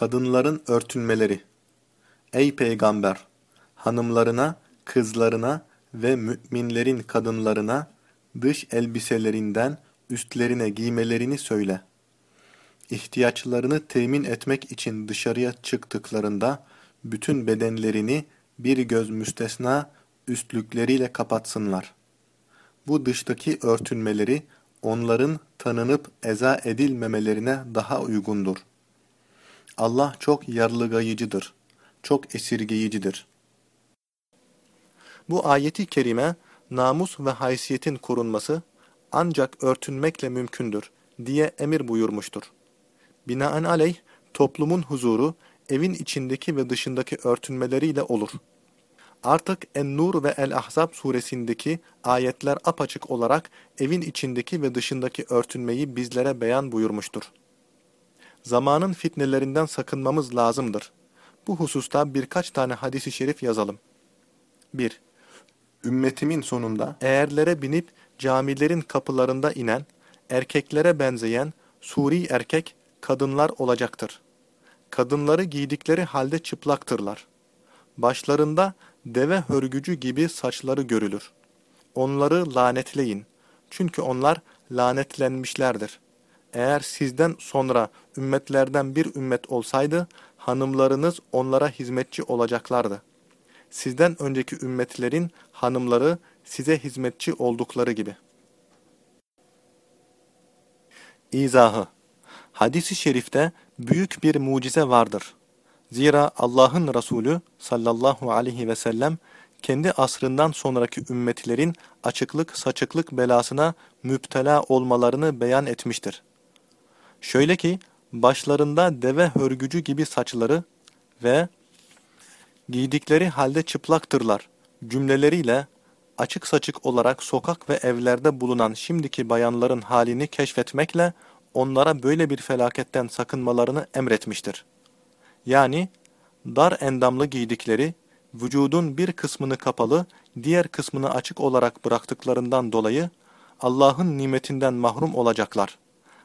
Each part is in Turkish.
Kadınların örtünmeleri Ey Peygamber! Hanımlarına, kızlarına ve müminlerin kadınlarına dış elbiselerinden üstlerine giymelerini söyle. İhtiyaçlarını temin etmek için dışarıya çıktıklarında bütün bedenlerini bir göz müstesna üstlükleriyle kapatsınlar. Bu dıştaki örtünmeleri onların tanınıp eza edilmemelerine daha uygundur. Allah çok yarlıgayıcıdır, çok esirgeyicidir. Bu ayeti kerime, namus ve haysiyetin korunması ancak örtünmekle mümkündür diye emir buyurmuştur. Binaenaleyh, toplumun huzuru, evin içindeki ve dışındaki örtünmeleriyle olur. Artık En-Nur ve El-Ahzab suresindeki ayetler apaçık olarak evin içindeki ve dışındaki örtünmeyi bizlere beyan buyurmuştur. Zamanın fitnelerinden sakınmamız lazımdır. Bu hususta birkaç tane hadisi şerif yazalım. 1. Ümmetimin sonunda eğerlere binip camilerin kapılarında inen, erkeklere benzeyen suri erkek kadınlar olacaktır. Kadınları giydikleri halde çıplaktırlar. Başlarında deve hörgücü gibi saçları görülür. Onları lanetleyin. Çünkü onlar lanetlenmişlerdir. Eğer sizden sonra ümmetlerden bir ümmet olsaydı, hanımlarınız onlara hizmetçi olacaklardı. Sizden önceki ümmetlerin hanımları size hizmetçi oldukları gibi. İzahı Hadis-i şerifte büyük bir mucize vardır. Zira Allah'ın Resulü sallallahu aleyhi ve sellem kendi asrından sonraki ümmetlerin açıklık saçıklık belasına müptela olmalarını beyan etmiştir. Şöyle ki başlarında deve hörgücü gibi saçları ve giydikleri halde çıplaktırlar cümleleriyle açık saçık olarak sokak ve evlerde bulunan şimdiki bayanların halini keşfetmekle onlara böyle bir felaketten sakınmalarını emretmiştir. Yani dar endamlı giydikleri, vücudun bir kısmını kapalı, diğer kısmını açık olarak bıraktıklarından dolayı Allah'ın nimetinden mahrum olacaklar.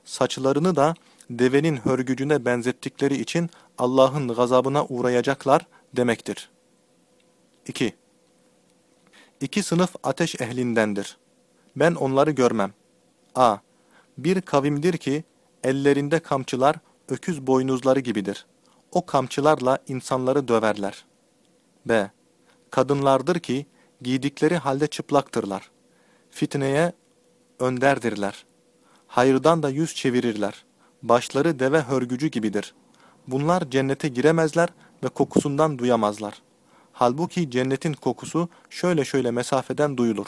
Saçlarını da devenin hörgücüne benzettikleri için Allah'ın gazabına uğrayacaklar demektir. 2. İki sınıf ateş ehlindendir. Ben onları görmem. A. Bir kavimdir ki ellerinde kamçılar öküz boynuzları gibidir. O kamçılarla insanları döverler. B. Kadınlardır ki giydikleri halde çıplaktırlar. Fitneye önderdirler. Hayırdan da yüz çevirirler. Başları deve hörgücü gibidir. Bunlar cennete giremezler ve kokusundan duyamazlar. Halbuki cennetin kokusu şöyle şöyle mesafeden duyulur.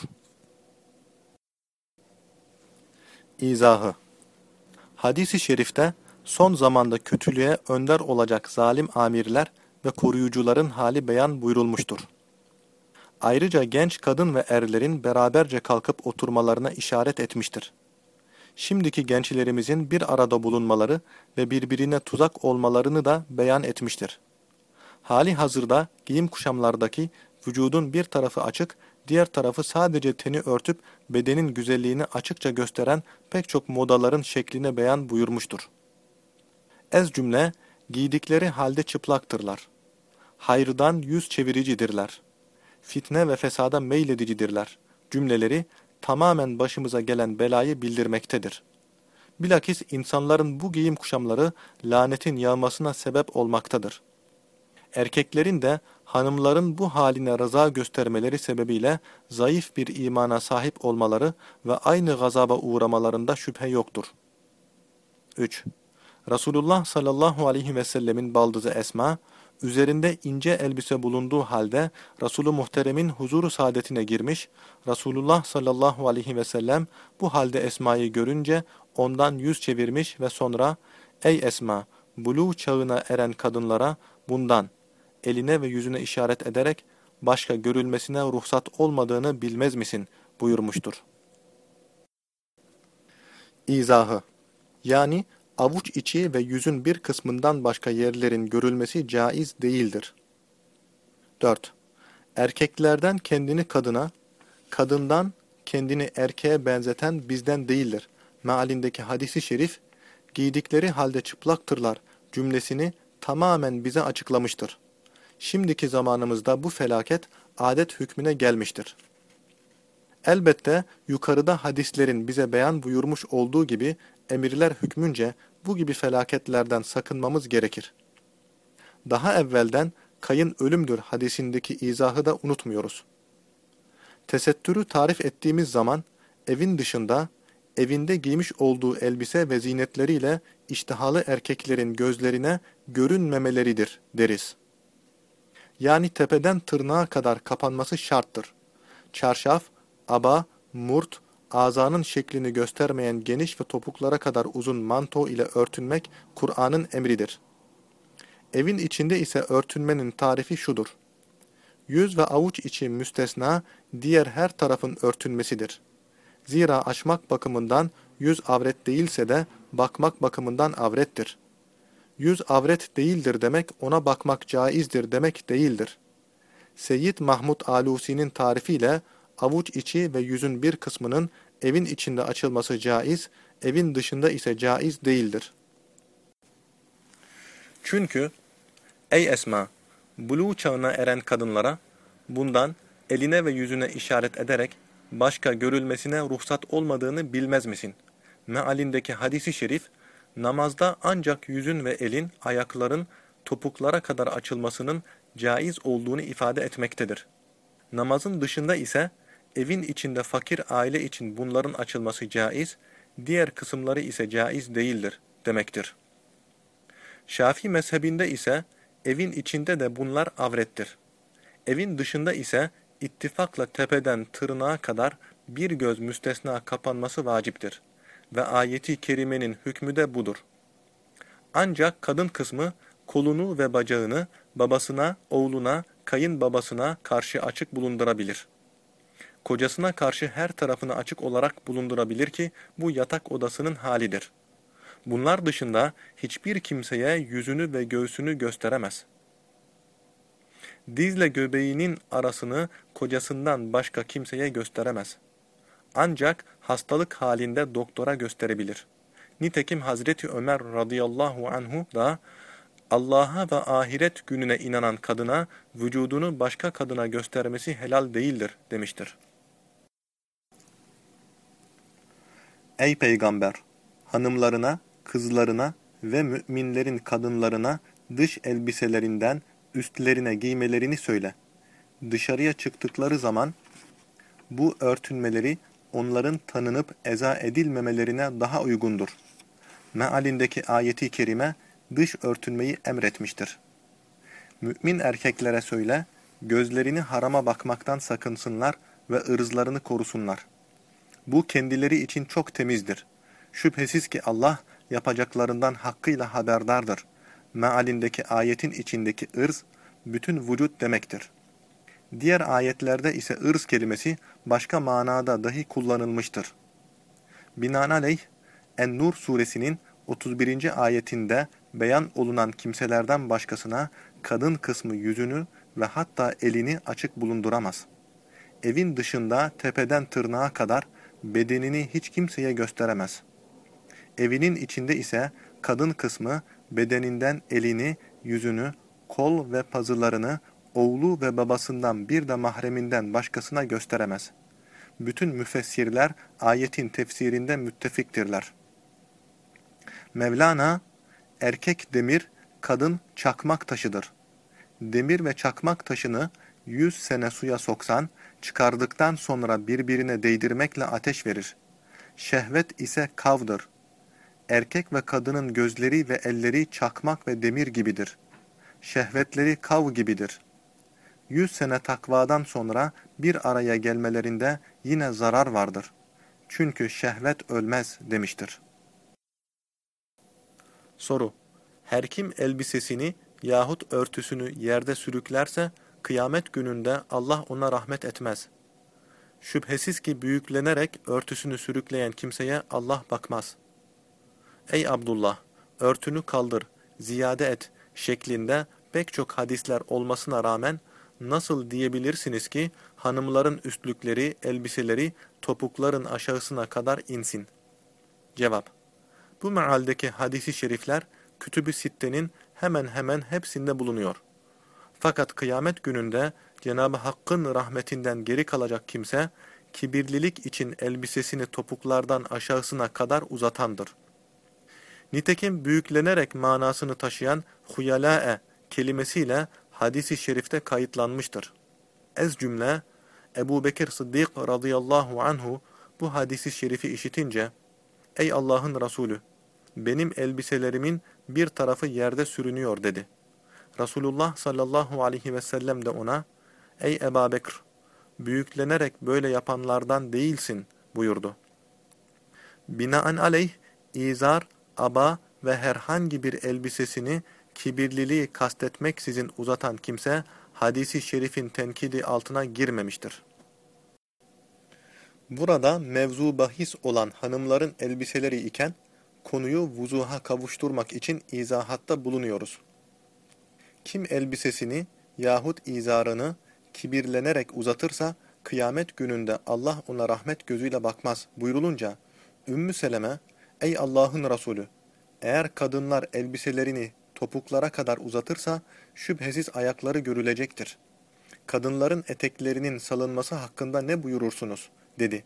İzahı Hadis-i şerifte son zamanda kötülüğe önder olacak zalim amirler ve koruyucuların hali beyan buyurulmuştur. Ayrıca genç kadın ve erlerin beraberce kalkıp oturmalarına işaret etmiştir. Şimdiki gençlerimizin bir arada bulunmaları ve birbirine tuzak olmalarını da beyan etmiştir. Hali hazırda giyim kuşamlardaki vücudun bir tarafı açık, diğer tarafı sadece teni örtüp bedenin güzelliğini açıkça gösteren pek çok modaların şekline beyan buyurmuştur. Ez cümle, giydikleri halde çıplaktırlar. Hayrdan yüz çeviricidirler. Fitne ve fesada meyledicidirler. Cümleleri tamamen başımıza gelen belayı bildirmektedir. Bilakis insanların bu giyim kuşamları lanetin yağmasına sebep olmaktadır. Erkeklerin de hanımların bu haline rıza göstermeleri sebebiyle zayıf bir imana sahip olmaları ve aynı gazaba uğramalarında şüphe yoktur. 3. Resulullah sallallahu aleyhi ve sellemin baldızı Esma, üzerinde ince elbise bulunduğu halde Resulü Muhterem'in huzuru saadetine girmiş, Resulullah sallallahu aleyhi ve sellem bu halde Esma'yı görünce ondan yüz çevirmiş ve sonra ''Ey Esma, buluğ çağına eren kadınlara bundan, eline ve yüzüne işaret ederek başka görülmesine ruhsat olmadığını bilmez misin buyurmuştur. İzahı Yani avuç içi ve yüzün bir kısmından başka yerlerin görülmesi caiz değildir. 4. Erkeklerden kendini kadına, kadından kendini erkeğe benzeten bizden değildir. Mealindeki hadisi şerif, giydikleri halde çıplaktırlar cümlesini tamamen bize açıklamıştır. Şimdiki zamanımızda bu felaket adet hükmüne gelmiştir. Elbette yukarıda hadislerin bize beyan buyurmuş olduğu gibi emirler hükmünce bu gibi felaketlerden sakınmamız gerekir. Daha evvelden kayın ölümdür hadisindeki izahı da unutmuyoruz. Tesettürü tarif ettiğimiz zaman evin dışında, evinde giymiş olduğu elbise ve zinetleriyle iştihalı erkeklerin gözlerine görünmemeleridir deriz. Yani tepeden tırnağa kadar kapanması şarttır. Çarşaf, aba, murt, azanın şeklini göstermeyen geniş ve topuklara kadar uzun manto ile örtünmek Kur'an'ın emridir. Evin içinde ise örtünmenin tarifi şudur. Yüz ve avuç içi müstesna, diğer her tarafın örtünmesidir. Zira açmak bakımından yüz avret değilse de bakmak bakımından avrettir. Yüz avret değildir demek ona bakmak caizdir demek değildir. Seyyid Mahmud Alusi'nin tarifiyle avuç içi ve yüzün bir kısmının evin içinde açılması caiz, evin dışında ise caiz değildir. Çünkü ey Esma, buluğ çağına eren kadınlara bundan eline ve yüzüne işaret ederek başka görülmesine ruhsat olmadığını bilmez misin? Mealindeki hadisi şerif, namazda ancak yüzün ve elin, ayakların topuklara kadar açılmasının caiz olduğunu ifade etmektedir. Namazın dışında ise evin içinde fakir aile için bunların açılması caiz, diğer kısımları ise caiz değildir demektir. Şafii mezhebinde ise evin içinde de bunlar avrettir. Evin dışında ise ittifakla tepeden tırnağa kadar bir göz müstesna kapanması vaciptir. Ve ayeti kerimenin hükmü de budur. Ancak kadın kısmı kolunu ve bacağını babasına, oğluna, kayınbabasına karşı açık bulundurabilir. Kocasına karşı her tarafını açık olarak bulundurabilir ki bu yatak odasının halidir. Bunlar dışında hiçbir kimseye yüzünü ve göğsünü gösteremez. Dizle göbeğinin arasını kocasından başka kimseye gösteremez. Ancak hastalık halinde doktora gösterebilir. Nitekim Hazreti Ömer radıyallahu anhu da Allah'a ve ahiret gününe inanan kadına vücudunu başka kadına göstermesi helal değildir demiştir. Ey peygamber! Hanımlarına, kızlarına ve müminlerin kadınlarına dış elbiselerinden üstlerine giymelerini söyle. Dışarıya çıktıkları zaman bu örtünmeleri onların tanınıp eza edilmemelerine daha uygundur. Mealindeki ayeti kerime dış örtünmeyi emretmiştir. Mümin erkeklere söyle, gözlerini harama bakmaktan sakınsınlar ve ırzlarını korusunlar. Bu kendileri için çok temizdir. Şüphesiz ki Allah yapacaklarından hakkıyla haberdardır. Mealindeki ayetin içindeki ırz, bütün vücut demektir. Diğer ayetlerde ise ırz kelimesi başka manada dahi kullanılmıştır. Binaenaleyh, En-Nur suresinin 31. ayetinde beyan olunan kimselerden başkasına kadın kısmı yüzünü ve hatta elini açık bulunduramaz. Evin dışında tepeden tırnağa kadar bedenini hiç kimseye gösteremez. Evinin içinde ise kadın kısmı bedeninden elini, yüzünü, kol ve pazılarını oğlu ve babasından bir de mahreminden başkasına gösteremez. Bütün müfessirler ayetin tefsirinde müttefiktirler. Mevlana, erkek demir, kadın çakmak taşıdır. Demir ve çakmak taşını yüz sene suya soksan, çıkardıktan sonra birbirine değdirmekle ateş verir. Şehvet ise kavdır. Erkek ve kadının gözleri ve elleri çakmak ve demir gibidir. Şehvetleri kav gibidir. Yüz sene takvadan sonra bir araya gelmelerinde yine zarar vardır. Çünkü şehvet ölmez demiştir. Soru Her kim elbisesini yahut örtüsünü yerde sürüklerse, kıyamet gününde Allah ona rahmet etmez. Şüphesiz ki büyüklenerek örtüsünü sürükleyen kimseye Allah bakmaz. Ey Abdullah! Örtünü kaldır, ziyade et şeklinde pek çok hadisler olmasına rağmen nasıl diyebilirsiniz ki hanımların üstlükleri, elbiseleri topukların aşağısına kadar insin? Cevap Bu mealdeki hadisi şerifler Kütüb-ü Sitte'nin hemen hemen hepsinde bulunuyor. Fakat kıyamet gününde Cenab-ı Hakk'ın rahmetinden geri kalacak kimse, kibirlilik için elbisesini topuklardan aşağısına kadar uzatandır. Nitekim büyüklenerek manasını taşıyan huyalâe kelimesiyle hadisi şerifte kayıtlanmıştır. Ez cümle, Ebu Bekir Sıddık radıyallahu anhu bu hadisi şerifi işitince, Ey Allah'ın Resulü! Benim elbiselerimin bir tarafı yerde sürünüyor dedi. Resulullah sallallahu aleyhi ve sellem de ona, Ey Ebu Bekir! Büyüklenerek böyle yapanlardan değilsin buyurdu. Binaen aleyh, izar, aba ve herhangi bir elbisesini kibirliliği kastetmeksizin uzatan kimse, hadisi şerifin tenkidi altına girmemiştir. Burada mevzu bahis olan hanımların elbiseleri iken, konuyu vuzuha kavuşturmak için izahatta bulunuyoruz. Kim elbisesini yahut izarını kibirlenerek uzatırsa, kıyamet gününde Allah ona rahmet gözüyle bakmaz buyurulunca, Ümmü Seleme, ey Allah'ın Resulü, eğer kadınlar elbiselerini topuklara kadar uzatırsa, şüphesiz ayakları görülecektir. Kadınların eteklerinin salınması hakkında ne buyurursunuz? dedi.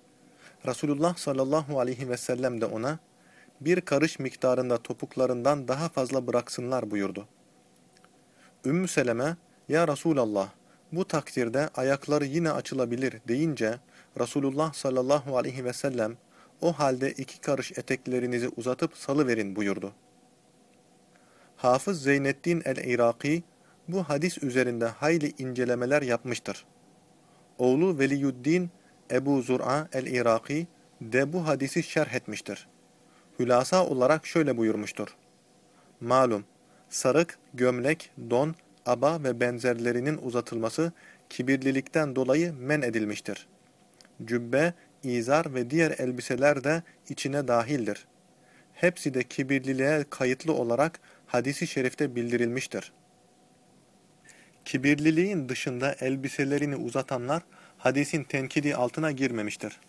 Resulullah sallallahu aleyhi ve sellem de ona, bir karış miktarında topuklarından daha fazla bıraksınlar buyurdu. Ümmü Seleme, ya Resulallah, bu takdirde ayakları yine açılabilir deyince, Resulullah sallallahu aleyhi ve sellem, o halde iki karış eteklerinizi uzatıp salıverin buyurdu. Hafız Zeynettin el-Iraki, bu hadis üzerinde hayli incelemeler yapmıştır. Oğlu Veliyuddin Ebu Zur'a el-Iraki de bu hadisi şerh etmiştir. Hülasa olarak şöyle buyurmuştur. Malum, sarık, gömlek, don, aba ve benzerlerinin uzatılması kibirlilikten dolayı men edilmiştir. Cübbe, izar ve diğer elbiseler de içine dahildir. Hepsi de kibirliliğe kayıtlı olarak hadisi şerifte bildirilmiştir. Kibirliliğin dışında elbiselerini uzatanlar hadisin tenkidi altına girmemiştir.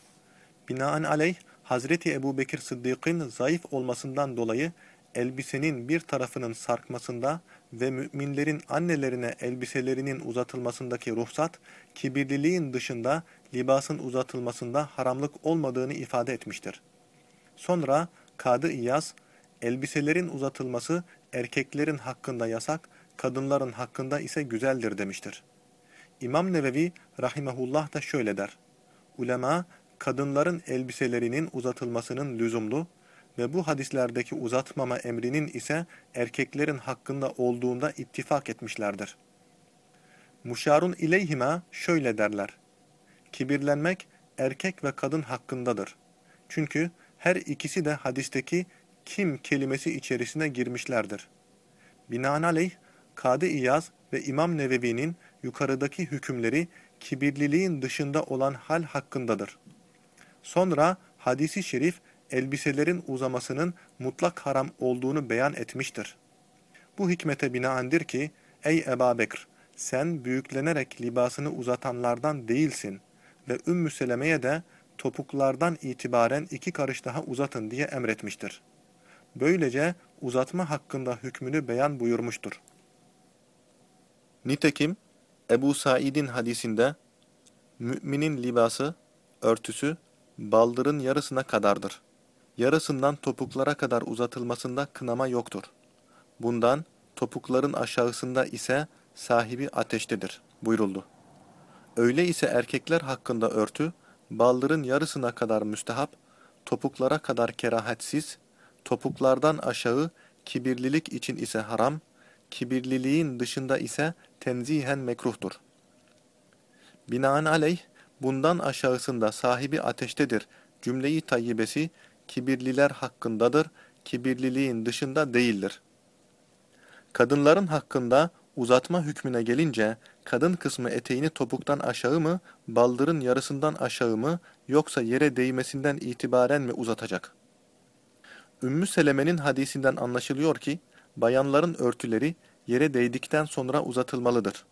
Binaenaleyh Hazreti Ebu Bekir Sıddık'ın zayıf olmasından dolayı elbisenin bir tarafının sarkmasında ve müminlerin annelerine elbiselerinin uzatılmasındaki ruhsat, kibirliliğin dışında libasın uzatılmasında haramlık olmadığını ifade etmiştir. Sonra Kadı İyaz, elbiselerin uzatılması erkeklerin hakkında yasak, kadınların hakkında ise güzeldir demiştir. İmam Nevevi rahimehullah da şöyle der. Ulema, kadınların elbiselerinin uzatılmasının lüzumlu ve bu hadislerdeki uzatmama emrinin ise erkeklerin hakkında olduğunda ittifak etmişlerdir. Muşarun ileyhima şöyle derler. Kibirlenmek erkek ve kadın hakkındadır. Çünkü her ikisi de hadisteki kim kelimesi içerisine girmişlerdir. Binaenaleyh, Kadı İyaz ve İmam Nevevi'nin yukarıdaki hükümleri kibirliliğin dışında olan hal hakkındadır. Sonra hadisi şerif elbiselerin uzamasının mutlak haram olduğunu beyan etmiştir. Bu hikmete binaendir ki, ey Eba Bekr, sen büyüklenerek libasını uzatanlardan değilsin ve Ümmü Seleme'ye de topuklardan itibaren iki karış daha uzatın diye emretmiştir. Böylece uzatma hakkında hükmünü beyan buyurmuştur. Nitekim Ebu Said'in hadisinde müminin libası, örtüsü, baldırın yarısına kadardır. Yarısından topuklara kadar uzatılmasında kınama yoktur. Bundan topukların aşağısında ise sahibi ateştedir buyuruldu. Öyle ise erkekler hakkında örtü, baldırın yarısına kadar müstehap, topuklara kadar kerahatsiz, topuklardan aşağı kibirlilik için ise haram, kibirliliğin dışında ise tenzihen mekruhtur. Binaenaleyh, bundan aşağısında sahibi ateştedir cümleyi tayyibesi, kibirliler hakkındadır, kibirliliğin dışında değildir. Kadınların hakkında uzatma hükmüne gelince, kadın kısmı eteğini topuktan aşağı mı, baldırın yarısından aşağı mı, yoksa yere değmesinden itibaren mi uzatacak? Ümmü Seleme'nin hadisinden anlaşılıyor ki, bayanların örtüleri yere değdikten sonra uzatılmalıdır.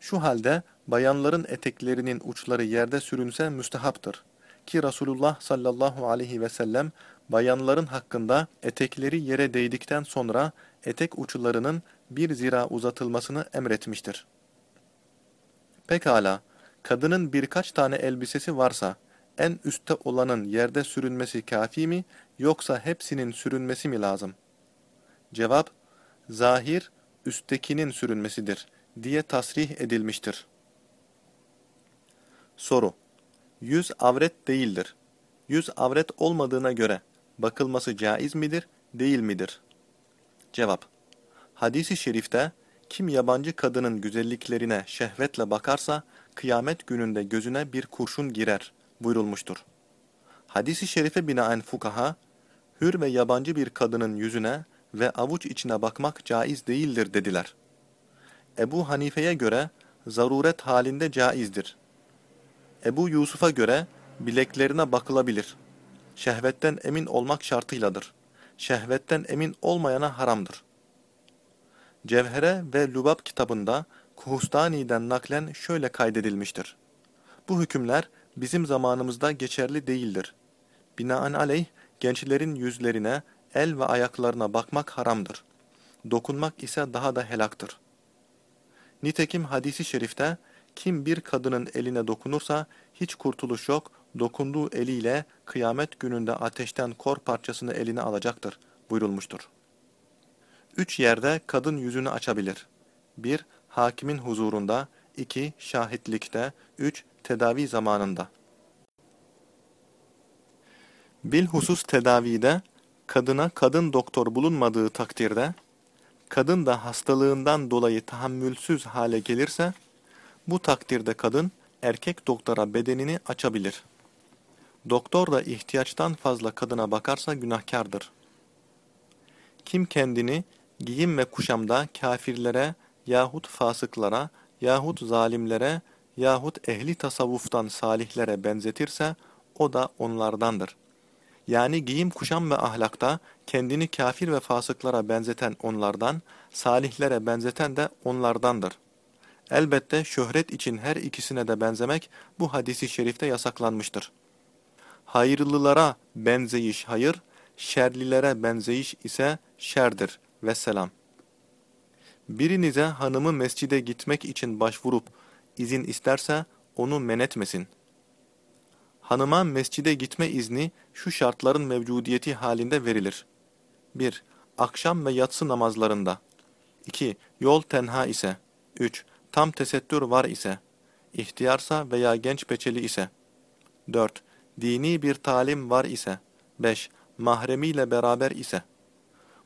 Şu halde bayanların eteklerinin uçları yerde sürünse müstehaptır. Ki Resulullah sallallahu aleyhi ve sellem bayanların hakkında etekleri yere değdikten sonra etek uçlarının bir zira uzatılmasını emretmiştir. Pekala, kadının birkaç tane elbisesi varsa, en üstte olanın yerde sürünmesi kafi mi, yoksa hepsinin sürünmesi mi lazım? Cevap, zahir, üsttekinin sürünmesidir, diye tasrih edilmiştir. Soru, yüz avret değildir. Yüz avret olmadığına göre, bakılması caiz midir, değil midir? Cevap, hadisi şerifte, kim yabancı kadının güzelliklerine şehvetle bakarsa, kıyamet gününde gözüne bir kurşun girer buyurulmuştur. Hadis-i şerife binaen fukaha, hür ve yabancı bir kadının yüzüne ve avuç içine bakmak caiz değildir dediler. Ebu Hanife'ye göre zaruret halinde caizdir. Ebu Yusuf'a göre bileklerine bakılabilir. Şehvetten emin olmak şartıyladır. Şehvetten emin olmayana haramdır. Cevhere ve Lubab kitabında Kuhustani'den naklen şöyle kaydedilmiştir. Bu hükümler bizim zamanımızda geçerli değildir. Binaenaleyh gençlerin yüzlerine, el ve ayaklarına bakmak haramdır. Dokunmak ise daha da helaktır. Nitekim hadisi şerifte kim bir kadının eline dokunursa hiç kurtuluş yok, dokunduğu eliyle kıyamet gününde ateşten kor parçasını eline alacaktır buyurulmuştur. Üç yerde kadın yüzünü açabilir. 1- Hakimin huzurunda 2- Şahitlikte 3- Tedavi zamanında Bilhusus tedavide kadına kadın doktor bulunmadığı takdirde kadın da hastalığından dolayı tahammülsüz hale gelirse bu takdirde kadın erkek doktora bedenini açabilir. Doktor da ihtiyaçtan fazla kadına bakarsa günahkardır. Kim kendini giyim ve kuşamda kafirlere yahut fasıklara yahut zalimlere yahut ehli tasavvuftan salihlere benzetirse o da onlardandır. Yani giyim kuşam ve ahlakta kendini kafir ve fasıklara benzeten onlardan, salihlere benzeten de onlardandır. Elbette şöhret için her ikisine de benzemek bu hadisi şerifte yasaklanmıştır. Hayırlılara benzeyiş hayır, şerlilere benzeyiş ise şerdir. Vesselam. Birinize hanımı mescide gitmek için başvurup izin isterse onu men etmesin. Hanıma mescide gitme izni şu şartların mevcudiyeti halinde verilir. 1. Akşam ve yatsı namazlarında. 2. Yol tenha ise. 3. Tam tesettür var ise. İhtiyarsa veya genç peçeli ise. 4. Dini bir talim var ise. 5. Mahremiyle beraber ise.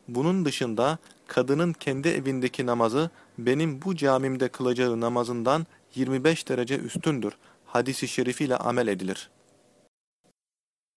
Bunun dışında kadının kendi evindeki namazı benim bu camimde kılacağı namazından 25 derece üstündür hadisi şerifiyle amel edilir.''